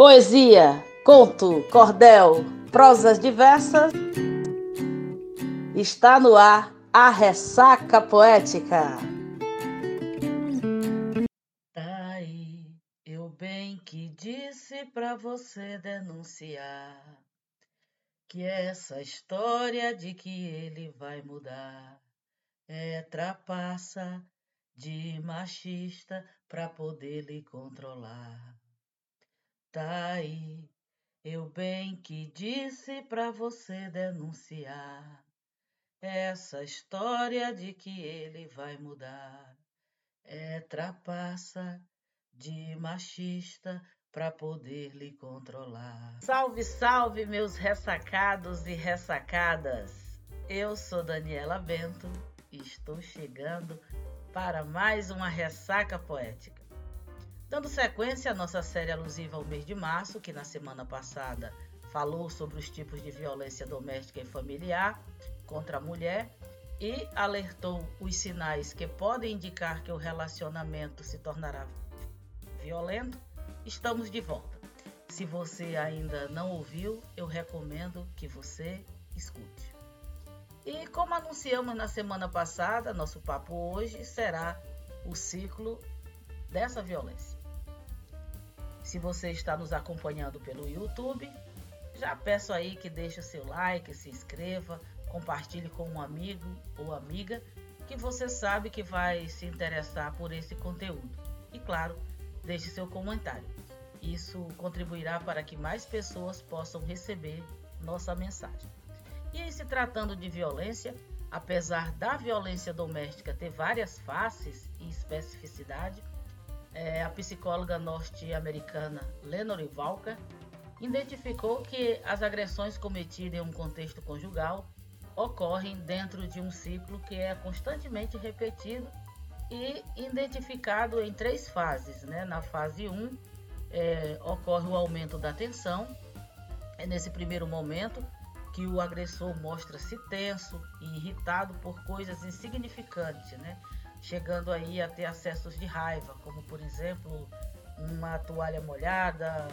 Poesia, conto, cordel, prosas diversas. Está no ar a ressaca poética. Tá aí, eu bem que disse pra você denunciar que essa história de que ele vai mudar é trapaça de machista pra poder lhe controlar. Tá aí, eu bem que disse pra você denunciar essa história de que ele vai mudar. É trapaça de machista pra poder lhe controlar. Salve, salve, meus ressacados e ressacadas! Eu sou Daniela Bento e estou chegando para mais uma ressaca poética. Dando sequência à nossa série alusiva ao mês de março, que na semana passada falou sobre os tipos de violência doméstica e familiar contra a mulher e alertou os sinais que podem indicar que o relacionamento se tornará violento, estamos de volta. Se você ainda não ouviu, eu recomendo que você escute. E como anunciamos na semana passada, nosso papo hoje será o ciclo dessa violência. Se você está nos acompanhando pelo YouTube, já peço aí que deixe seu like, se inscreva, compartilhe com um amigo ou amiga que você sabe que vai se interessar por esse conteúdo. E claro, deixe seu comentário. Isso contribuirá para que mais pessoas possam receber nossa mensagem. E em se tratando de violência, apesar da violência doméstica ter várias faces e especificidade, é, a psicóloga norte-americana Lenore Walker identificou que as agressões cometidas em um contexto conjugal ocorrem dentro de um ciclo que é constantemente repetido e identificado em três fases. Né? Na fase 1, é, ocorre o aumento da tensão. É nesse primeiro momento que o agressor mostra-se tenso e irritado por coisas insignificantes, né? Chegando aí a ter acessos de raiva, como por exemplo uma toalha molhada,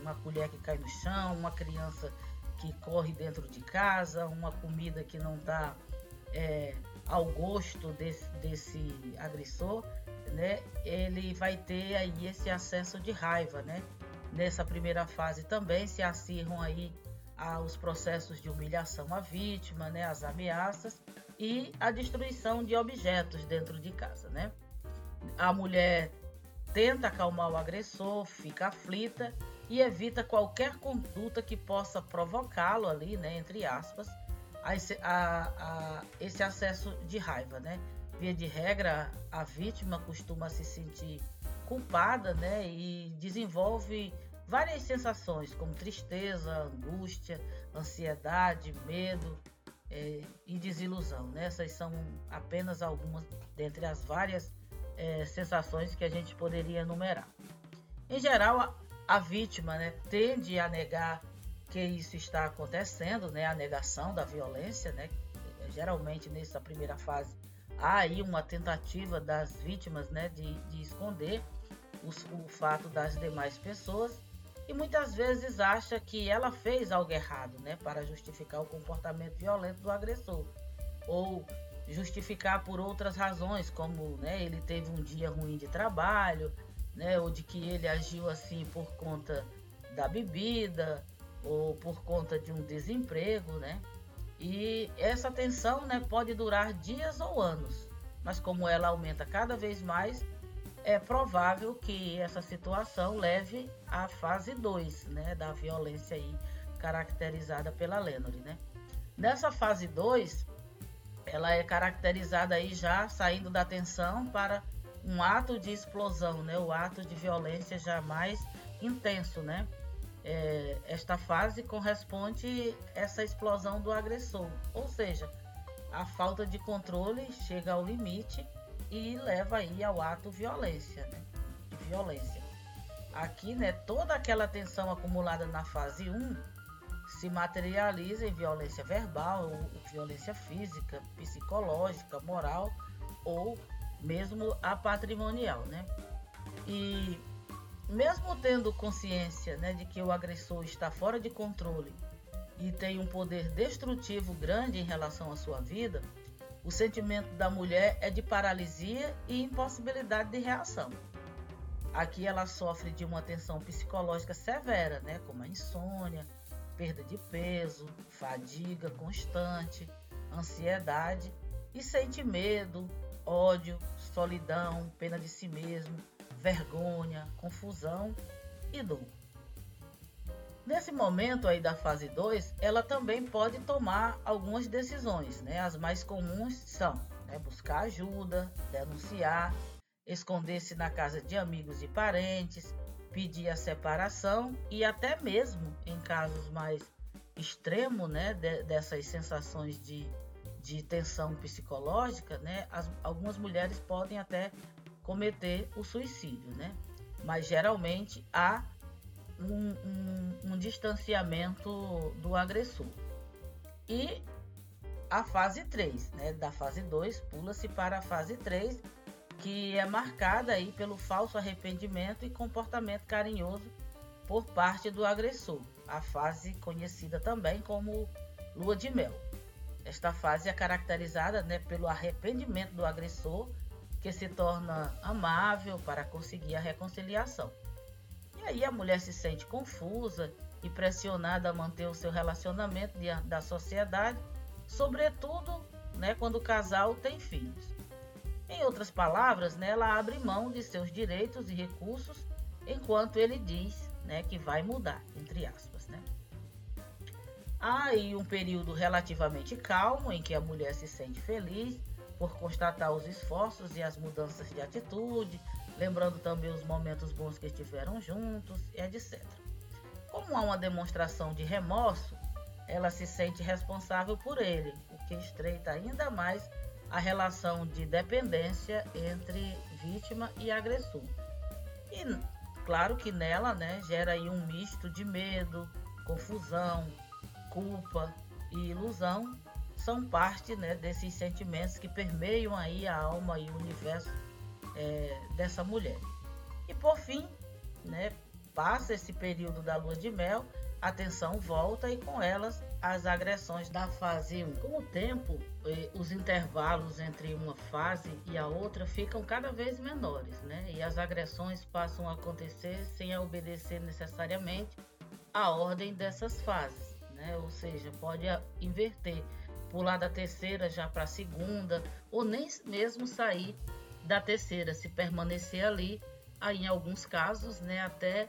uma colher que cai no chão, uma criança que corre dentro de casa, uma comida que não está é, ao gosto desse, desse agressor, né? Ele vai ter aí esse acesso de raiva, né? Nessa primeira fase também se acirram aí os processos de humilhação à vítima, né? As ameaças e a destruição de objetos dentro de casa, né? A mulher tenta acalmar o agressor, fica aflita e evita qualquer conduta que possa provocá-lo ali, né, entre aspas, a esse, a, a esse acesso de raiva, né? Via de regra, a vítima costuma se sentir culpada, né, e desenvolve várias sensações como tristeza, angústia, ansiedade, medo, é, e desilusão. Né? Essas são apenas algumas dentre as várias é, sensações que a gente poderia enumerar. Em geral, a, a vítima né, tende a negar que isso está acontecendo, né, a negação da violência, né, geralmente nessa primeira fase há aí uma tentativa das vítimas né, de, de esconder os, o fato das demais pessoas e muitas vezes acha que ela fez algo errado, né, para justificar o comportamento violento do agressor, ou justificar por outras razões, como, né, ele teve um dia ruim de trabalho, né, ou de que ele agiu assim por conta da bebida ou por conta de um desemprego, né? E essa tensão, né, pode durar dias ou anos, mas como ela aumenta cada vez mais, é provável que essa situação leve à fase 2 né, da violência aí, caracterizada pela Lenore. Né? Nessa fase 2, ela é caracterizada aí já saindo da tensão para um ato de explosão, né? o ato de violência já mais intenso. Né? É, esta fase corresponde essa explosão do agressor, ou seja, a falta de controle chega ao limite e leva aí ao ato violência, né? Violência. Aqui, né, toda aquela tensão acumulada na fase 1 se materializa em violência verbal, violência física, psicológica, moral ou mesmo a patrimonial, né? E mesmo tendo consciência né, de que o agressor está fora de controle e tem um poder destrutivo grande em relação à sua vida, o sentimento da mulher é de paralisia e impossibilidade de reação. Aqui ela sofre de uma tensão psicológica severa, né, como a insônia, perda de peso, fadiga constante, ansiedade e sente medo, ódio, solidão, pena de si mesmo, vergonha, confusão e dor. Nesse momento aí da fase 2, ela também pode tomar algumas decisões, né? As mais comuns são né, buscar ajuda, denunciar, esconder-se na casa de amigos e parentes, pedir a separação e até mesmo em casos mais extremos, né, de, dessas sensações de, de tensão psicológica, né, as, algumas mulheres podem até cometer o suicídio, né? Mas geralmente há um, um, um distanciamento do agressor. E a fase 3, né? Da fase 2 pula-se para a fase 3, que é marcada aí pelo falso arrependimento e comportamento carinhoso por parte do agressor. A fase conhecida também como lua de mel. Esta fase é caracterizada né, pelo arrependimento do agressor, que se torna amável para conseguir a reconciliação. E aí a mulher se sente confusa e pressionada a manter o seu relacionamento diante da sociedade, sobretudo né, quando o casal tem filhos. Em outras palavras, né, ela abre mão de seus direitos e recursos enquanto ele diz né, que vai mudar, entre aspas. Né. Há aí um período relativamente calmo em que a mulher se sente feliz por constatar os esforços e as mudanças de atitude, lembrando também os momentos bons que estiveram juntos, etc. Como há uma demonstração de remorso, ela se sente responsável por ele, o que estreita ainda mais a relação de dependência entre vítima e agressor. E claro que nela né, gera aí um misto de medo, confusão, culpa e ilusão são parte né, desses sentimentos que permeiam aí a alma e o universo é, dessa mulher. E por fim, né, passa esse período da lua de mel, a tensão volta e com elas as agressões da fase 1. Com o tempo, eh, os intervalos entre uma fase e a outra ficam cada vez menores, né? E as agressões passam a acontecer sem obedecer necessariamente a ordem dessas fases, né? Ou seja, pode inverter pular da terceira já para a segunda, ou nem mesmo sair da terceira, se permanecer ali, aí em alguns casos, né, até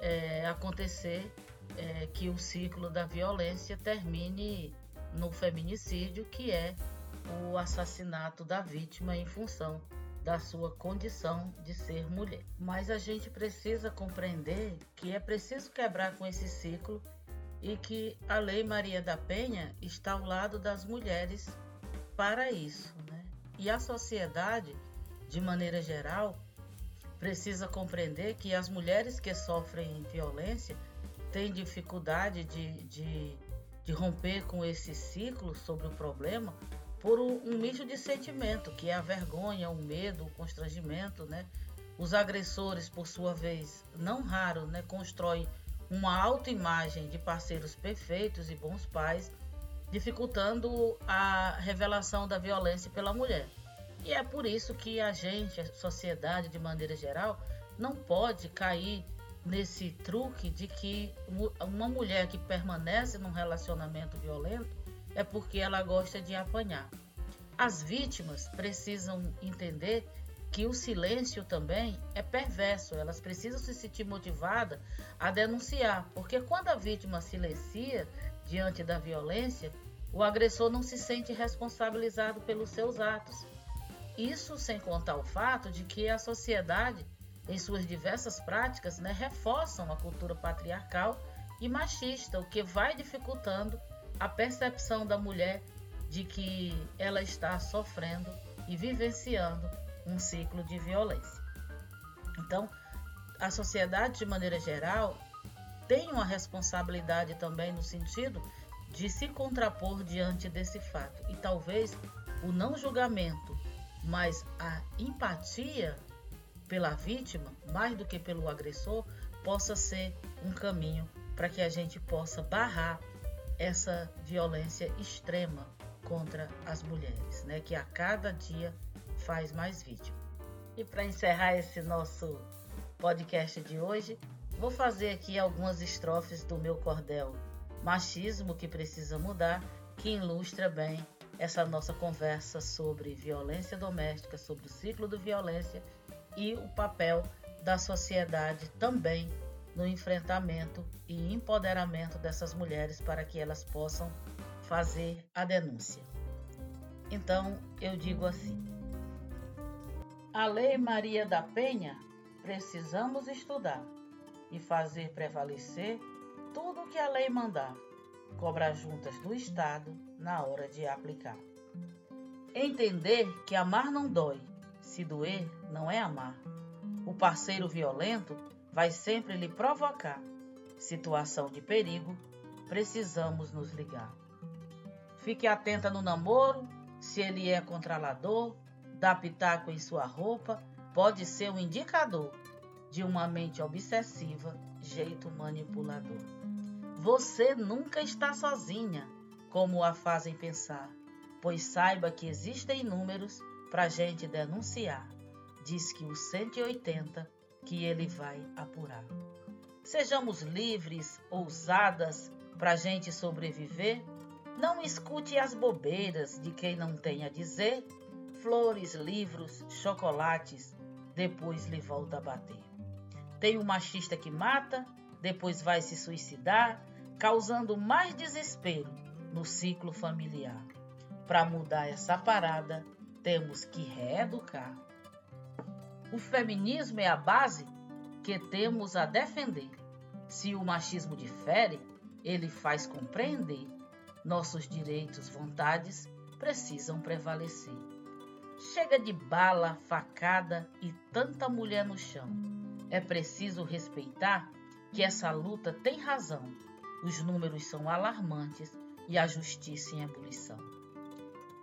é, acontecer é, que o ciclo da violência termine no feminicídio, que é o assassinato da vítima em função da sua condição de ser mulher. Mas a gente precisa compreender que é preciso quebrar com esse ciclo e que a Lei Maria da Penha está ao lado das mulheres para isso. Né? E a sociedade, de maneira geral, precisa compreender que as mulheres que sofrem violência têm dificuldade de, de, de romper com esse ciclo sobre o problema por um misto de sentimento, que é a vergonha, o medo, o constrangimento, né? Os agressores, por sua vez, não raro, né, constroem uma autoimagem de parceiros perfeitos e bons pais, dificultando a revelação da violência pela mulher. E é por isso que a gente, a sociedade de maneira geral, não pode cair nesse truque de que uma mulher que permanece num relacionamento violento é porque ela gosta de apanhar. As vítimas precisam entender que o silêncio também é perverso. Elas precisam se sentir motivadas a denunciar, porque quando a vítima silencia diante da violência, o agressor não se sente responsabilizado pelos seus atos. Isso sem contar o fato de que a sociedade, em suas diversas práticas, né, reforçam a cultura patriarcal e machista, o que vai dificultando a percepção da mulher de que ela está sofrendo e vivenciando um ciclo de violência. Então, a sociedade, de maneira geral, tem uma responsabilidade também no sentido de se contrapor diante desse fato. E talvez o não julgamento, mas a empatia pela vítima, mais do que pelo agressor, possa ser um caminho para que a gente possa barrar essa violência extrema contra as mulheres, né, que a cada dia faz mais vítima. E para encerrar esse nosso podcast de hoje, vou fazer aqui algumas estrofes do meu cordel Machismo que precisa mudar, que ilustra bem essa nossa conversa sobre violência doméstica, sobre o ciclo de violência e o papel da sociedade também no enfrentamento e empoderamento dessas mulheres para que elas possam fazer a denúncia. Então, eu digo assim: a Lei Maria da Penha precisamos estudar e fazer prevalecer tudo o que a lei mandar, cobrar juntas do Estado na hora de aplicar. Entender que amar não dói, se doer não é amar. O parceiro violento vai sempre lhe provocar. Situação de perigo, precisamos nos ligar. Fique atenta no namoro, se ele é controlador, dá pitaco em sua roupa, pode ser um indicador de uma mente obsessiva, jeito manipulador. Você nunca está sozinha, como a fazem pensar, pois saiba que existem números para gente denunciar. Diz que o 180 que ele vai apurar. Sejamos livres, ousadas, para gente sobreviver. Não escute as bobeiras de quem não tem a dizer. Flores, livros, chocolates, depois lhe volta a bater. Tem um machista que mata, depois vai se suicidar, causando mais desespero no ciclo familiar. Para mudar essa parada, temos que reeducar. O feminismo é a base que temos a defender. Se o machismo difere, ele faz compreender. Nossos direitos, vontades precisam prevalecer. Chega de bala, facada e tanta mulher no chão. É preciso respeitar que essa luta tem razão. Os números são alarmantes e a justiça em ebulição.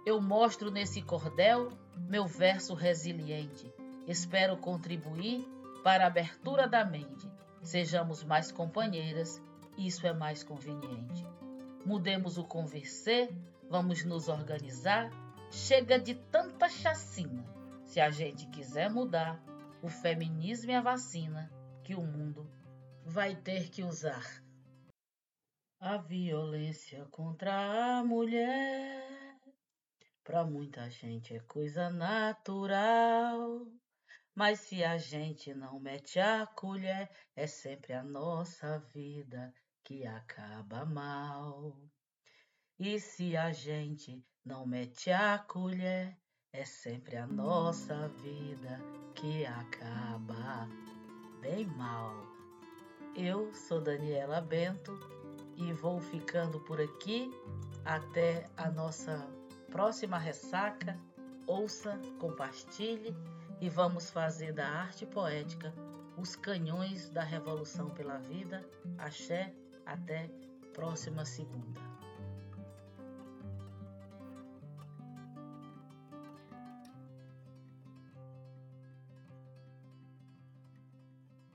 Eu mostro nesse cordel meu verso resiliente Espero contribuir para a abertura da mente. Sejamos mais companheiras, isso é mais conveniente. Mudemos o converser, vamos nos organizar. Chega de tanta chacina. Se a gente quiser mudar, o feminismo e a vacina que o mundo vai ter que usar. A violência contra a mulher, para muita gente é coisa natural. Mas se a gente não mete a colher, é sempre a nossa vida que acaba mal. E se a gente não mete a colher, é sempre a nossa vida que acaba bem mal. Eu sou Daniela Bento e vou ficando por aqui até a nossa próxima ressaca. Ouça, compartilhe e vamos fazer da arte poética os canhões da revolução pela vida. Axé, até próxima segunda.